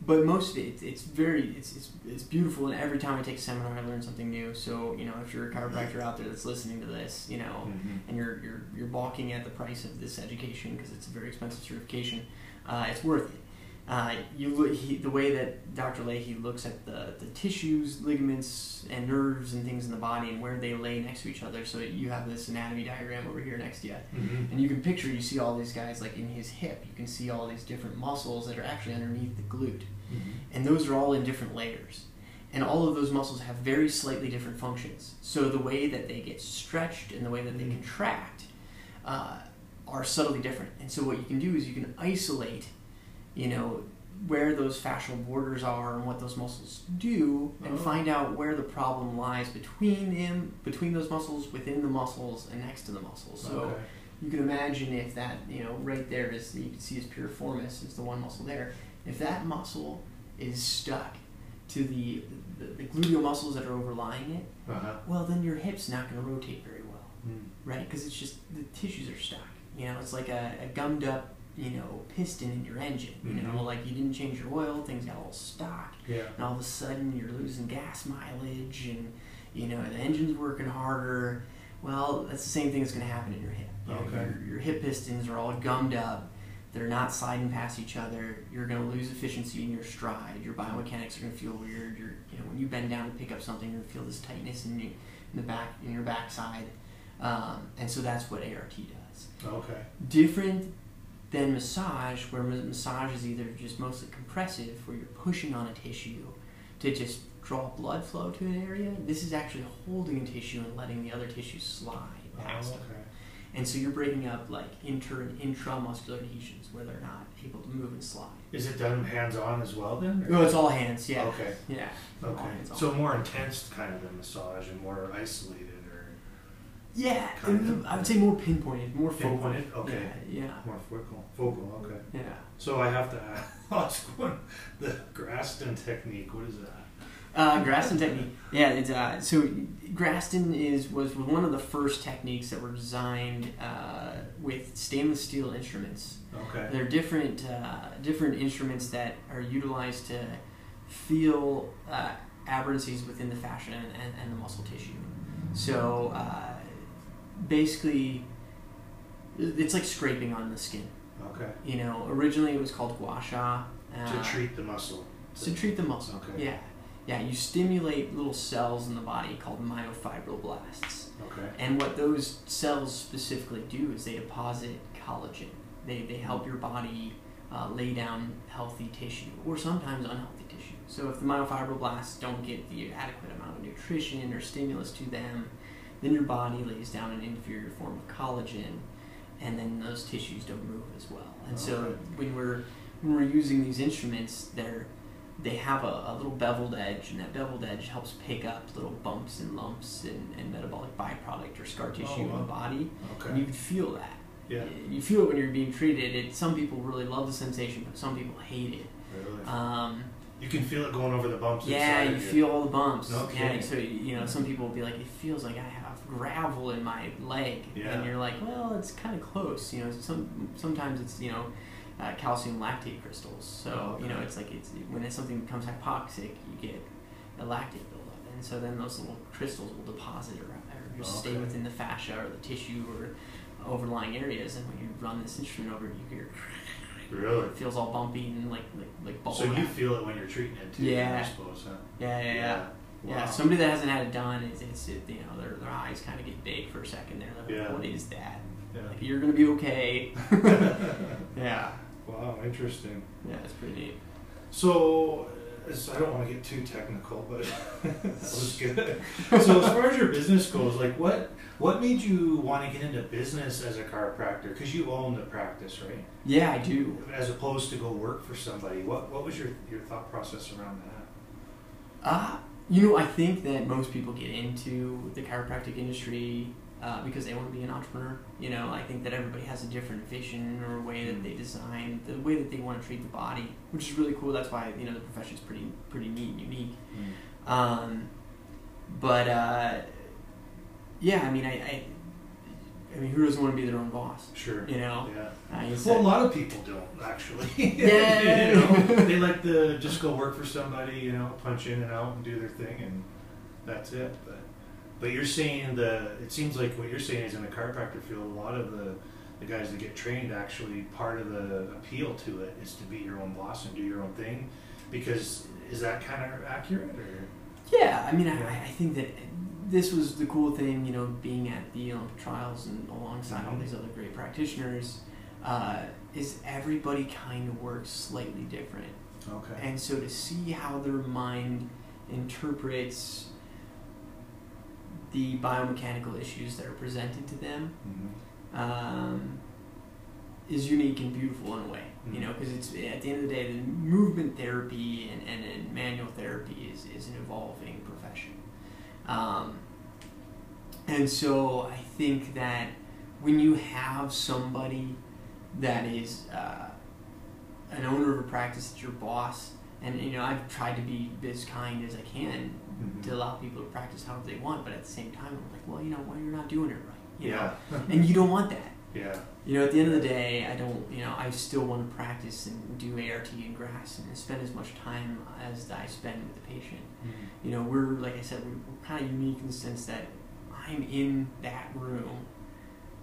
but most of it, it's, it's very, it's, it's, it's beautiful, and every time I take a seminar, I learn something new. So, you know, if you're a chiropractor out there that's listening to this, you know,
Mhm.
and you're, you're, you're balking at the price of this education because it's a very expensive certification, uh, it's worth it. Uh, you look, he, the way that Dr. Leahy looks at the, the tissues, ligaments, and nerves and things in the body and where they lay next to each other. So you have this anatomy diagram over here next to you.
Mhm.
And you can picture, you see all these guys like in his hip. You can see all these different muscles that are actually underneath the glute.
Mhm.
And those are all in different layers. And all of those muscles have very slightly different functions. So the way that they get stretched and the way that they
Mhm.
contract uh, are subtly different. And so what you can do is you can isolate, you know, where those fascial borders are and what those muscles do, and
Oh.
find out where the problem lies between them, between those muscles, within the muscles, and next to the muscles. So
Okay.
you can imagine if that, you know, right there is, you can see is piriformis, is the one muscle there. If that muscle is stuck to the the, the gluteal muscles that are overlying it,
Uh-huh.
well, then your hip's not going to rotate very well,
Mm.
right? Because it's just the tissues are stuck. You know, it's like a, a gummed up, you know, piston in your engine. You know,
Mhm.
like you didn't change your oil, things got all stuck,
Yeah.
and all of a sudden you're losing gas mileage, and you know the engine's working harder. Well, that's the same thing that's going to happen in your hip. You know, your, your hip pistons are all gummed up. They're not sliding past each other. You're going to lose efficiency in your stride. Your biomechanics are going to feel weird. You're, you know, when you bend down to pick up something, you're going to feel this tightness in, you, in the back, in your backside. Um, and so that's what ART does.
Okay.
Different than massage, where ma- massage is either just mostly compressive, where you're pushing on a tissue to just draw blood flow to an area. This is actually holding a tissue and letting the other tissue slide oh, past
Oh,
it. And so you're breaking up like inter and intramuscular adhesions where they're not able to move and slide.
Is it done hands on as well then?
No, it's all hands. Yeah.
Okay.
Yeah. All
Okay.
hands on.
So more intense kind of than massage and more isolated
yeah. I would say more pinpointed, more focal.
pinpointed? Okay.
Yeah.
More focal. Focal. Okay.
Yeah. yeah.
So I have to ask one. The Graston technique. What is that?
Uh, Graston technique. Yeah, it's uh, so Graston is was one of the first techniques that were designed uh, with stainless steel instruments.
Okay.
They're different uh, different instruments that are utilized to feel uh, aberrancies within the fascia and, and, and the muscle tissue. So uh, basically, it's like scraping on the skin.
Okay.
You know, originally it was called gua sha. Uh,
To treat the muscle.
to treat the muscle.
Okay.
Yeah. Yeah, you stimulate little cells in the body called myofibroblasts.
Okay.
And what those cells specifically do is they deposit collagen. They, they help your body uh, lay down healthy tissue or sometimes unhealthy tissue. So if the myofibroblasts don't get the adequate amount of nutrition or stimulus to them, then your body lays down an inferior form of collagen and then those tissues don't move as well. And so when we're when we're using these instruments, they're they have a, a little beveled edge, and that beveled edge helps pick up little bumps and lumps and, and metabolic byproduct or scar tissue in
wow.
the body.
Okay.
And you feel that.
Yeah.
You feel it when you're being treated. It, some people really love the sensation, but some people hate it.
Really.
Um,
you can feel it going over the bumps.
yeah, you feel all the bumps.
No
yeah, so you know, some people will be like, it feels like I have gravel in my leg,
Yeah.
and you're like, well, it's kind of close. You know, some sometimes it's you know, uh, calcium lactate crystals. So you know, it's like it's when it's something becomes hypoxic, you get a lactate buildup, and so then those little crystals will deposit or, or just stay within the fascia or the tissue or overlying areas. And when you run this instrument over, you hear
Really.
it feels all bumpy and like like like.
So you feel it when you're treating it too.
Yeah.
I suppose. Huh?
yeah, yeah, yeah. Yeah,
Wow.
somebody that hasn't had it done, is it's it, you know their, their eyes kind of get big for a second. They're like,
Yeah.
"What is that?
Yeah.
Like, you're gonna be okay." yeah,
wow. Interesting.
yeah, it's pretty neat.
So, I don't want to get too technical, but that was good. So, as far as your business goes, like what what made you want to get into business as a chiropractor? Because you own the practice, right?
Yeah, I do.
As opposed to go work for somebody. What what was your your thought process around that?
Uh, you know, I think that most people get into the chiropractic industry uh, because they want to be an entrepreneur. You know, I think that everybody has a different vision or way that they design the way that they want to treat the body, which is really cool. That's why you know the profession is pretty pretty neat and unique. Um, but uh, yeah, I mean, I, I, I mean, who doesn't want to be their own boss?
Sure.
You know,
Yeah.
Uh, I guess
Well, a lot of people don't actually.
Yeah.
you know, they like to just go work for somebody, you know, punch in and out and do their thing, and that's it. But but you're saying the it seems like what you're saying is in the chiropractor field, a lot of the the guys that get trained actually part of the appeal to it is to be your own boss and do your own thing. Because is that kind of accurate or?
yeah, I mean,
Yeah.
I, I think that this was the cool thing, you know, being at the Olympic trials and alongside all
Mhm.
these other great practitioners, uh, is everybody kind of works slightly different.
Okay.
And so to see how their mind interprets the biomechanical issues that are presented to them
Mhm.
um, is unique and beautiful in a way. You know,
Mhm.
because it's at the end of the day, the movement therapy and, and, and manual therapy is, is an evolving. Um, and so I think that when you have somebody that is uh, an owner of a practice, that's your boss, And you know, I've tried to be as kind as I can
Mhm.
to allow people to practice however they want, but at the same time, I'm like, well, you know, well, you're not doing it right. You
yeah.
know? and you don't want that.
yeah.
You know, at the end of the day, I don't, you know, I still want to practice and do ART and grass and spend as much time as I spend with the patient.
Mhm.
You know, we're, like I said, we're, kind of unique in the sense that I'm in that room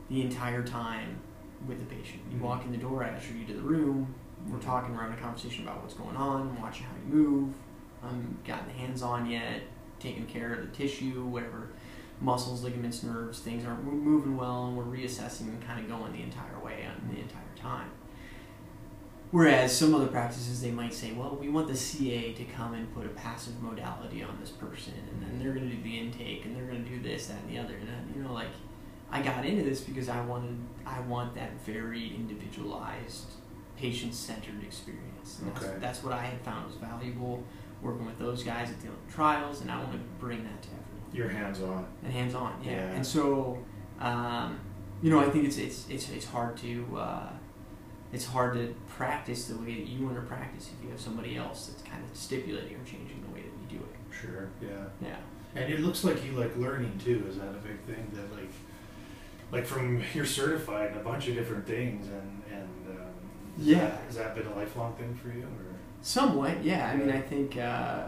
the entire time with the patient. You
Mhm.
walk in the door, I usher you to the room, we're
Mhm.
talking, we're having a conversation about what's going on, I'm watching how you move, I'm gotten the hands on yet, taking care of the tissue, whatever muscles, ligaments, nerves, things aren't moving well, and we're reassessing and kind of going the entire way on the entire time. Whereas some other practices, they might say, well, we want the CA to come and put a passive modality on this person, and then they're going to do the intake, and they're going to do this, that, and the other. And then, you know, like, I got into this because I wanted, I want that very individualized, patient-centered experience. And
Okay.
that's, that's what I had found was valuable working with those guys at the trials, and I want to bring that to everyone
You're hands on.
and hands on. Yeah.
Yeah.
And so, um, you know, I think it's it's it's it's hard to uh, it's hard to practice the way that you want to practice if you have somebody else that's kind of stipulating or changing the way that you do it.
Sure. Yeah.
Yeah.
And it looks like you like learning too. Is that a big thing? That like, like from you're certified in a bunch of different things, and and um,
Yeah.
that- has that been a lifelong thing for you? Or
Somewhat, yeah. I mean, I think uh,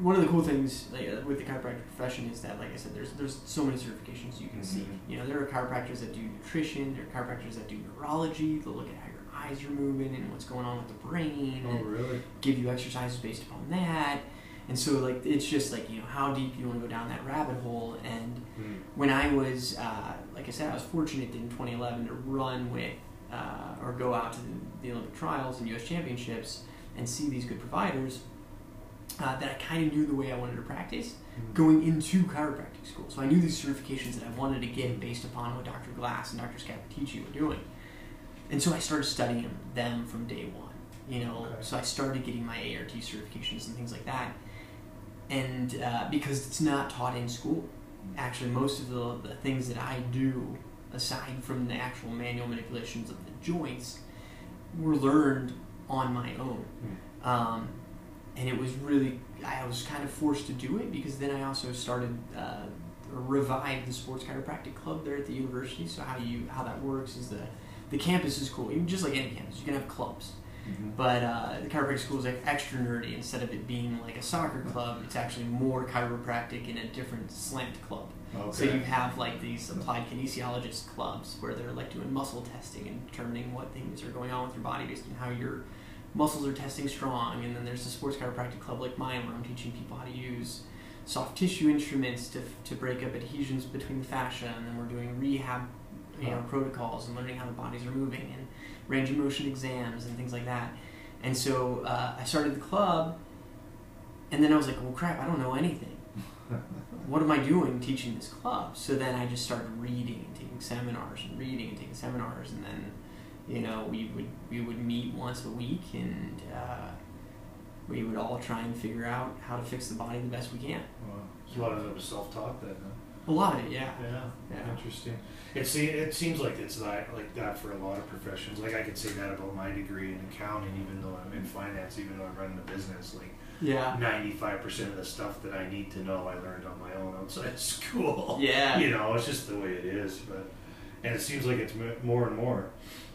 one of the cool things like, uh, with the chiropractic profession is that, like I said, there's there's so many certifications you can seek.
Mhm.
You know, there are chiropractors that do nutrition. There are chiropractors that do neurology. They'll look at how your eyes are moving and what's going on with the brain.
oh,
and
really?
give you exercises based upon that. And so, like, it's just like you know how deep you want to go down that rabbit hole. And
Hmm.
when I was, uh, like I said, I was fortunate in 2011 to run with uh, or go out to the, the Olympic trials and U.S. championships and see these good providers. Uh, that I kind of knew the way I wanted to practice
Hmm.
going into chiropractic school. So I knew these certifications that I wanted to get based upon what Dr. Glass and Dr. Scappaticci were doing. And so I started studying them from day one. You know,
Okay.
so I started getting my ART certifications and things like that. And uh, because it's not taught in school, actually, most of the, the things that I do, aside from the actual manual manipulations of the joints, were learned on my own.
Hmm.
Um, and it was really, I was kind of forced to do it because then I also started, uh, revived the sports chiropractic club there at the university. So how you, how that works is the, the campus is cool, even just like any campus, you can have clubs.
Mhm.
But uh, the chiropractic school is like extra nerdy. Instead of it being like a soccer club, it's actually more chiropractic in a different slant club.
Okay.
So you have like these applied kinesiologist clubs where they're like doing muscle testing and determining what things are going on with your body based on how your muscles are testing strong. And then there's the sports chiropractic club like mine where I'm teaching people how to use soft tissue instruments to, to break up adhesions between the fascia. And then we're doing rehab you know, protocols and learning how the bodies are moving and range of motion exams and things like that. And so uh, I started the club, and then I was like, well, crap, I don't know anything. what am I doing teaching this club? So then I just started reading and taking seminars and reading and taking seminars, and then, you know, we would we would meet once a week, and uh, we would all try and figure out how to fix the body the best we can.
Wow. So a lot of it was self-taught then. Huh?
A lot of it, yeah.
Yeah.
Yeah.
Interesting. It se- it seems like it's that like that for a lot of professions. Like I could say that about my degree in accounting, even though I'm in finance, even though I'm running a business. Like
Yeah.
ninety-five percent of the stuff that I need to know, I learned on my own outside school.
Yeah.
You know, it's just the way it is. But and it seems like it's more and more.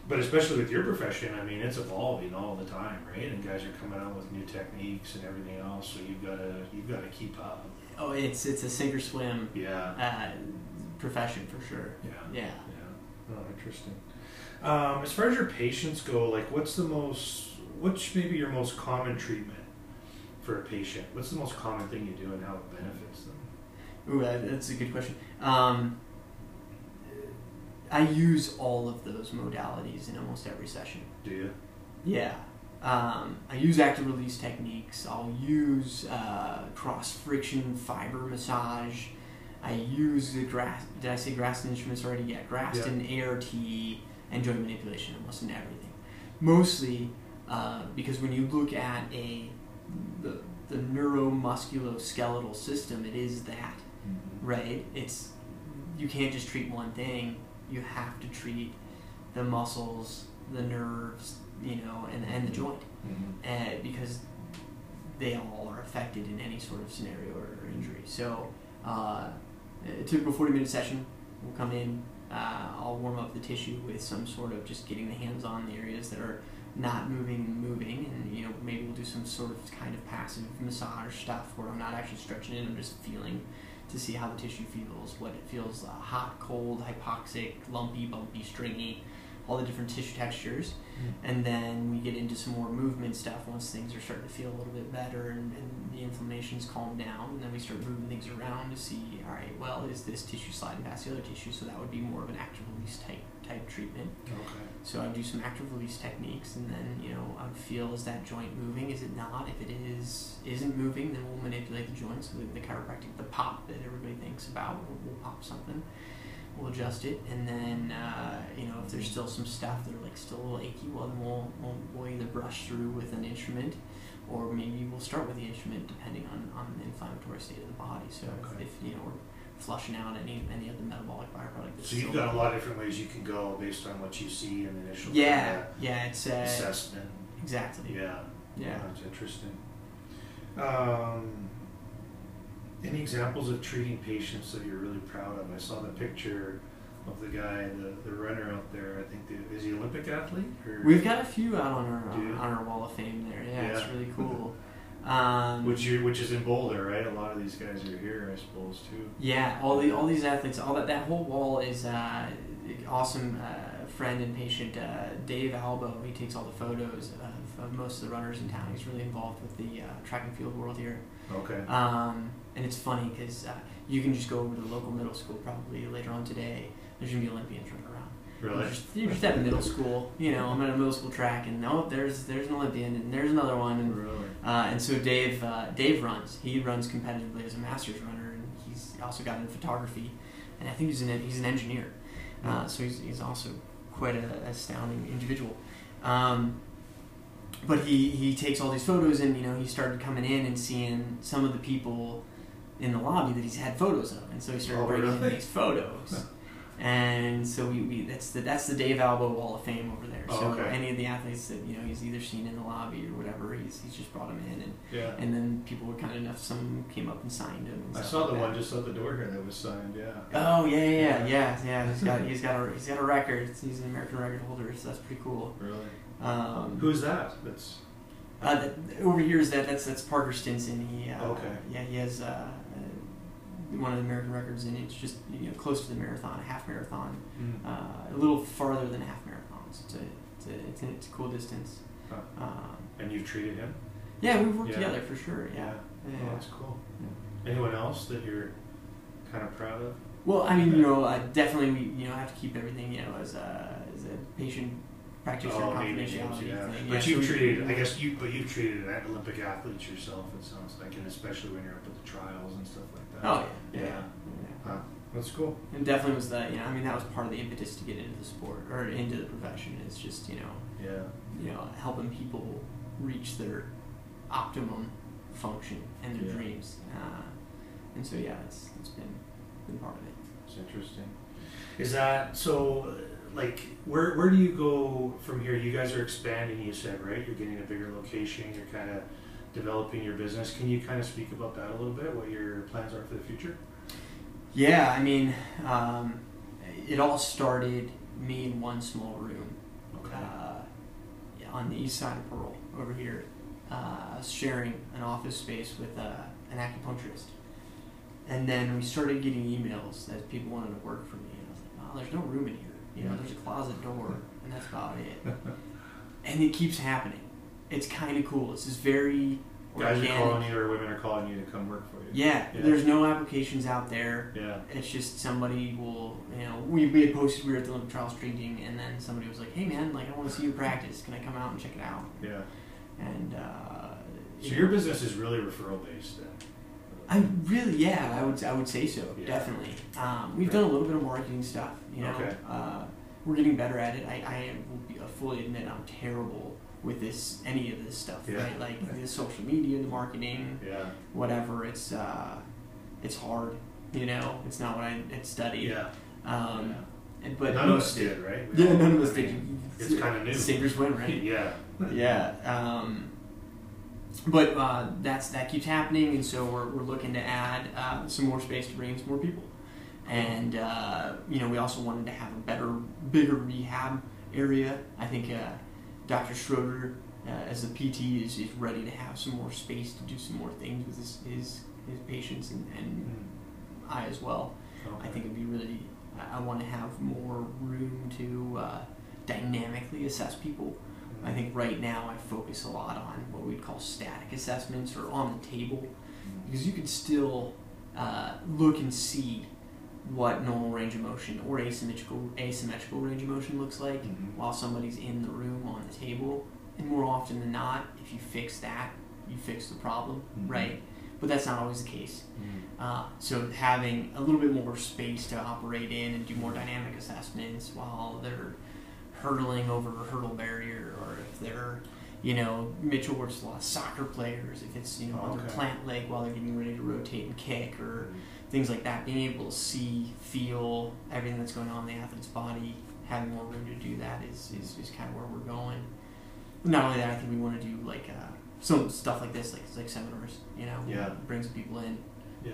But especially with your profession, I mean, it's evolving all the time, right? And guys are coming out with new techniques and everything else. So you've got to you've got to keep up.
Oh, it's it's a sink or swim
Yeah.
uh, profession for sure.
Yeah.
Yeah.
Yeah. Oh, interesting. Um, as far as your patients go, like, what's the most, what's maybe your most common treatment for a patient? What's the most common thing you do and how it benefits them?
Ooh, that, that's a good question. Um, I use all of those modalities in almost every session.
Do you?
Yeah. Um, I use active release techniques. I'll use uh, cross friction fiber massage. I use the grass. Did I say Graston instruments already? Yeah, Graston, ART, and joint manipulation. Almost in everything. Mostly uh, because when you look at a the the neuromusculoskeletal system, it is that right. It's you can't just treat one thing. You have to treat the muscles, the nerves, you know, and and the joint
Mm-hmm.
uh, because they all are affected in any sort of scenario or, injury. So, uh, a typical 40 minute session will come in. Uh, I'll warm up the tissue with some sort of just getting the hands on the areas that are not moving moving, and you know maybe we'll do some sort of kind of passive massage stuff where I'm not actually stretching it. I'm just feeling to see how the tissue feels, what it feels uh, hot, cold, hypoxic, lumpy, bumpy, stringy, all the different tissue textures.
Mm.
And then we get into some more movement stuff once things are starting to feel a little bit better and, and the inflammation's calmed down. And then we start moving things around to see, all right, well, is this tissue sliding past the other tissue? So that would be more of an active release type type treatment.
Okay.
So I would do some active release techniques, and then you know I would feel is that joint moving? Is it not? If it is isn't moving, then we'll manipulate the joint So the, the chiropractic, the pop that everybody thinks about, we'll, we'll pop something, we'll adjust it, and then uh, you know if there's still some stuff that are like still a little achy, well then we'll, we'll we'll either brush through with an instrument, or maybe we'll start with the instrument depending on, on the inflammatory state of the body. So
Okay.
if, if you know we're flushing out any any of the metabolic byproduct.
So you've got a lot of different ways you can go based on what you see in the initial
yeah yeah it's uh,
assessment.
exactly
Yeah.
yeah.
That's interesting. Um, any examples of treating patients that you're really proud of? I saw the picture of the guy, the, the runner out there. I think the, is he Olympic athlete? Or,
We've got a few out on our
Do
on our wall of fame there. Yeah, it's really cool. Um,
which you which is in Boulder, right? A lot of these guys are here, I suppose, too.
yeah, all the all these athletes, all that that whole wall is uh, awesome. Uh, friend and patient uh, Dave Albo. He takes all the photos of, of most of the runners in town. He's really involved with the uh, track and field world here.
Okay.
Um, and it's funny because uh, you can just go over to the local middle school probably later on today. There's gonna be Olympians running around.
Really?
You're just, at middle school, you know. I'm at a middle school track, and oh, there's there's an Olympian, and there's another one, and
Really?
uh, and so Dave uh, Dave runs. He runs competitively as a masters runner, and he's also got into photography, and I think he's an he's an engineer. Uh, so he's, he's also quite an astounding individual. Um, but he, he takes all these photos, and you know he started coming in and seeing some of the people in the lobby that he's had photos of, and so he started
Oh,
bringing
really?
in these photos. And so we, we that's the that's the Dave Albo Wall of Fame over there.
Oh,
so
okay.
any of the athletes that you know he's either seen in the lobby or whatever, he's, he's just brought them in, and,
Yeah.
and then people were kind enough. Some came up and signed him. And
I saw
like
the
that.
one just out the door here that was signed. Yeah.
Oh yeah, yeah, yeah, yeah, yeah. He's got he's got a he's got a record. He's an American record holder, so that's pretty cool.
Really?
Um,
Who's that? That's
uh, that, over here is that that's that's Parker Stinson. He uh,
Okay.
Yeah, he has uh, uh, one of the American records, and it's just you know close to the marathon, a half marathon,
mm,
uh, a little farther than half marathon. So it's a it's a, it's a, it's a cool distance.
Huh.
Um,
and you've treated him.
yeah, we've worked
Yeah.
together for sure. Yeah. yeah.
Oh, that's cool. Anyone else that you're kind of proud of?
Well, I mean, you know, uh, definitely we you know have to keep everything you know as a as a patient practitioner
Oh, maybe
confidentiality
yeah.
thing.
But you've
we-
treated, I guess you, but you've treated an Olympic athletes yourself. It sounds like, and especially when you're up at the trials and stuff like that.
Oh yeah, yeah.
Yeah.
yeah.
Huh. That's cool.
It definitely was that. You know, I mean, that was part of the impetus to get into the sport or into the profession. Is just you know,
Yeah.
you know, helping people reach their optimum function and their
Yeah.
dreams. Uh, and so yeah, it's it's been been part of it.
It's interesting. Is that so? Like, where where do you go from here? You guys are expanding. You said right. You're getting a bigger location. You're kind of developing your business. Can you kind of speak about that a little bit? What your plans are for the future?
Yeah, I mean, um, it all started me in one small room
Okay.
uh, on the east side of Pearl over here, uh, sharing an office space with uh, an acupuncturist. And then we started getting emails that people wanted to work for me. And I was like, oh, there's no room in here. You know, there's a closet door, and that's about it. and it keeps happening. It's kind of cool. It's just very
Guys are calling you, or women are calling you to come work for you.
Yeah,
Yeah.
there's no applications out there.
Yeah.
It's just somebody will, you know, we, we had posted we were at the Olympic Trials drinking, and then somebody was like, "Hey man, like I want to see you practice. Can I come out and check it out?"
Yeah.
And uh,
So your business is really referral based then.
I really, yeah, I would I would say so,
Yeah.
definitely. Um, we've done a little bit of marketing stuff, you know.
Okay.
Uh, we're getting better at it. I, I will uh, fully admit I'm terrible with this any of this stuff,
Yeah.
right? Like the social media, the marketing,
Yeah.
whatever. It's uh, it's hard, you know. It's not what I had studied.
Yeah.
Um, and- but
none of us did, right? We
Yeah, none of us did.
It's kind of new.
Singers win, right?
Yeah.
yeah. Um, but uh, that's that keeps happening, and so we're, we're looking to add uh, some more space to bring in some more people. And uh, you know, we also wanted to have a better, bigger rehab area. I think uh, Dr. Schroeder, uh, as the PT, is, is ready to have some more space to do some more things with his his, his patients and, and I as well.
Okay.
I think it'd be really. I, I want to have more room to uh, dynamically assess people. I think right now I focus a lot on what we'd call static assessments or on the table because you can still uh, look and see what normal range of motion or asymmetrical asymmetrical range of motion looks like
Mhm.
while somebody's in the room on the table. And more often than not, if you fix that, you fix the problem,
Mhm.
right? But that's not always the case.
Mm.
Uh, so having a little bit more space to operate in and do more dynamic assessments while they're hurdling over a hurdle barrier, or if they're, you know, Mitchell works a lot of soccer players. If it's you know on their
Okay.
plant leg while they're getting ready to rotate and kick, or things like that, being able to see, feel everything that's going on in the athlete's body, having more room to do that is is, is kind of where we're going. Not only that, I think we want to do like uh, some stuff like this, like like seminars. You know,
Yeah.
bring some people in
Yeah.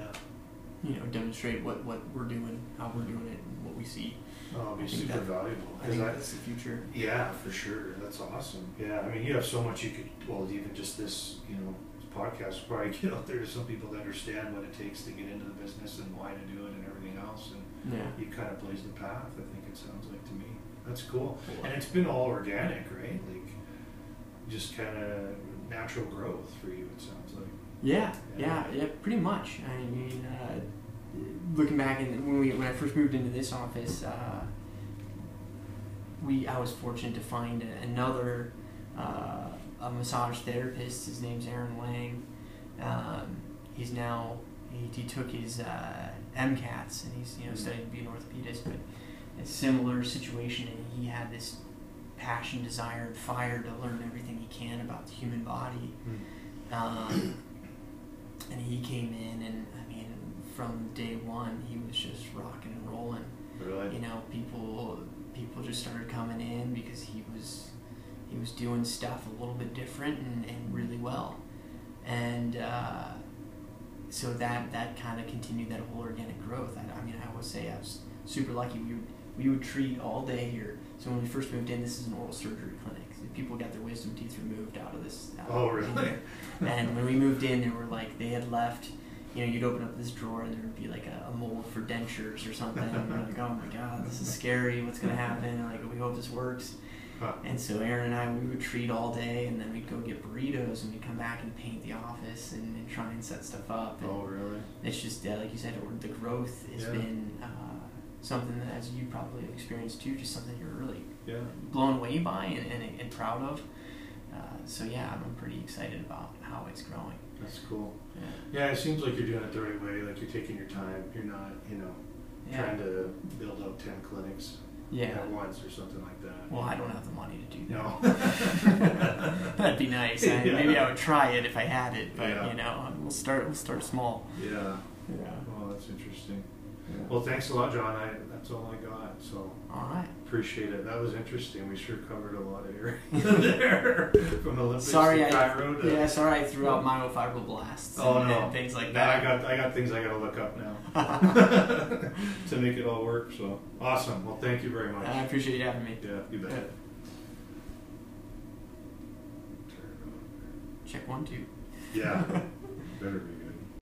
you know, demonstrate what, what we're doing, how we're doing it, and what we see.
Oh, it'll be
think
super
that-
valuable.
I
'cause
think that's the future.
Yeah, for sure. That's awesome. Yeah, I mean, you have so much you could. Well, even just this, you know, podcast will probably get out there to some people that understand what it takes to get into the business and why to do it and everything else. And
Yeah.
you kind of blaze the path. I think it sounds like to me. That's cool. And it's been all organic, right? Like, just kind of natural growth for you. It sounds like.
Yeah, yeah, yeah, pretty much. I mean, uh, looking back and when we when I first moved into this office, uh, we I was fortunate to find another uh, a massage therapist. His name's Aaron Lang. Um, he's now he, he took his uh, MCATs and he's you know studying to be an orthopedist, but a similar situation. And he had this passion, desire, and fire to learn everything he can about the human body. Um, and he came in, and from day one, he was just rocking and rolling.
Really?
You know, people people just started coming in because he was he was doing stuff a little bit different and, and really well, and uh, so that that kind of continued that whole organic growth. I, I mean, I would say I was super lucky. We would we would treat all day here. So when we first moved in, this is an oral surgery clinic. People got their wisdom teeth removed out of this. Out
Oh, really?
And when we moved in, they were like they had left. You know, you'd open up this drawer and there would be like a, a mold for dentures or something. And we're like, oh my god, this is scary. What's gonna happen? Like, we hope this works.
Huh.
And so Aaron and I, we would treat all day, and then we'd go get burritos, and we'd come back and paint the office and, and try and set stuff up. And
Oh, really?
it's just uh, like you said, the growth has
Yeah.
been uh, something that, as you probably have experienced too, just something you're really
Yeah.
blown away by and, and, and proud of. Uh, so yeah, I'm pretty excited about how it's growing.
That's cool.
Yeah.
Yeah, it seems like you're doing it the right way. Like you're taking your time. You're not, you know,
Yeah.
trying to build up ten clinics
Yeah.
at once or something like that.
Well, I don't have the money to do that.
No.
That'd be nice. I,
Yeah.
Maybe I would try it if I had it, but
Yeah.
you know, we'll start. We'll start small.
yeah.
Yeah.
Well, that's interesting. Well, thanks a lot, John. I, that's all I got. So
All right.
appreciate it. That was interesting. We sure covered a lot of area there, from Olympics
Sorry,
to
I
chiro to.
yeah. Sorry, I threw out myofibroblast.
Oh
and,
no,
and things like that.
I got I got things I got to look up now to make it all work. So awesome. Well, thank you very much.
I appreciate you having me.
yeah, you bet.
Yeah. Check one, two.
Yeah, better be.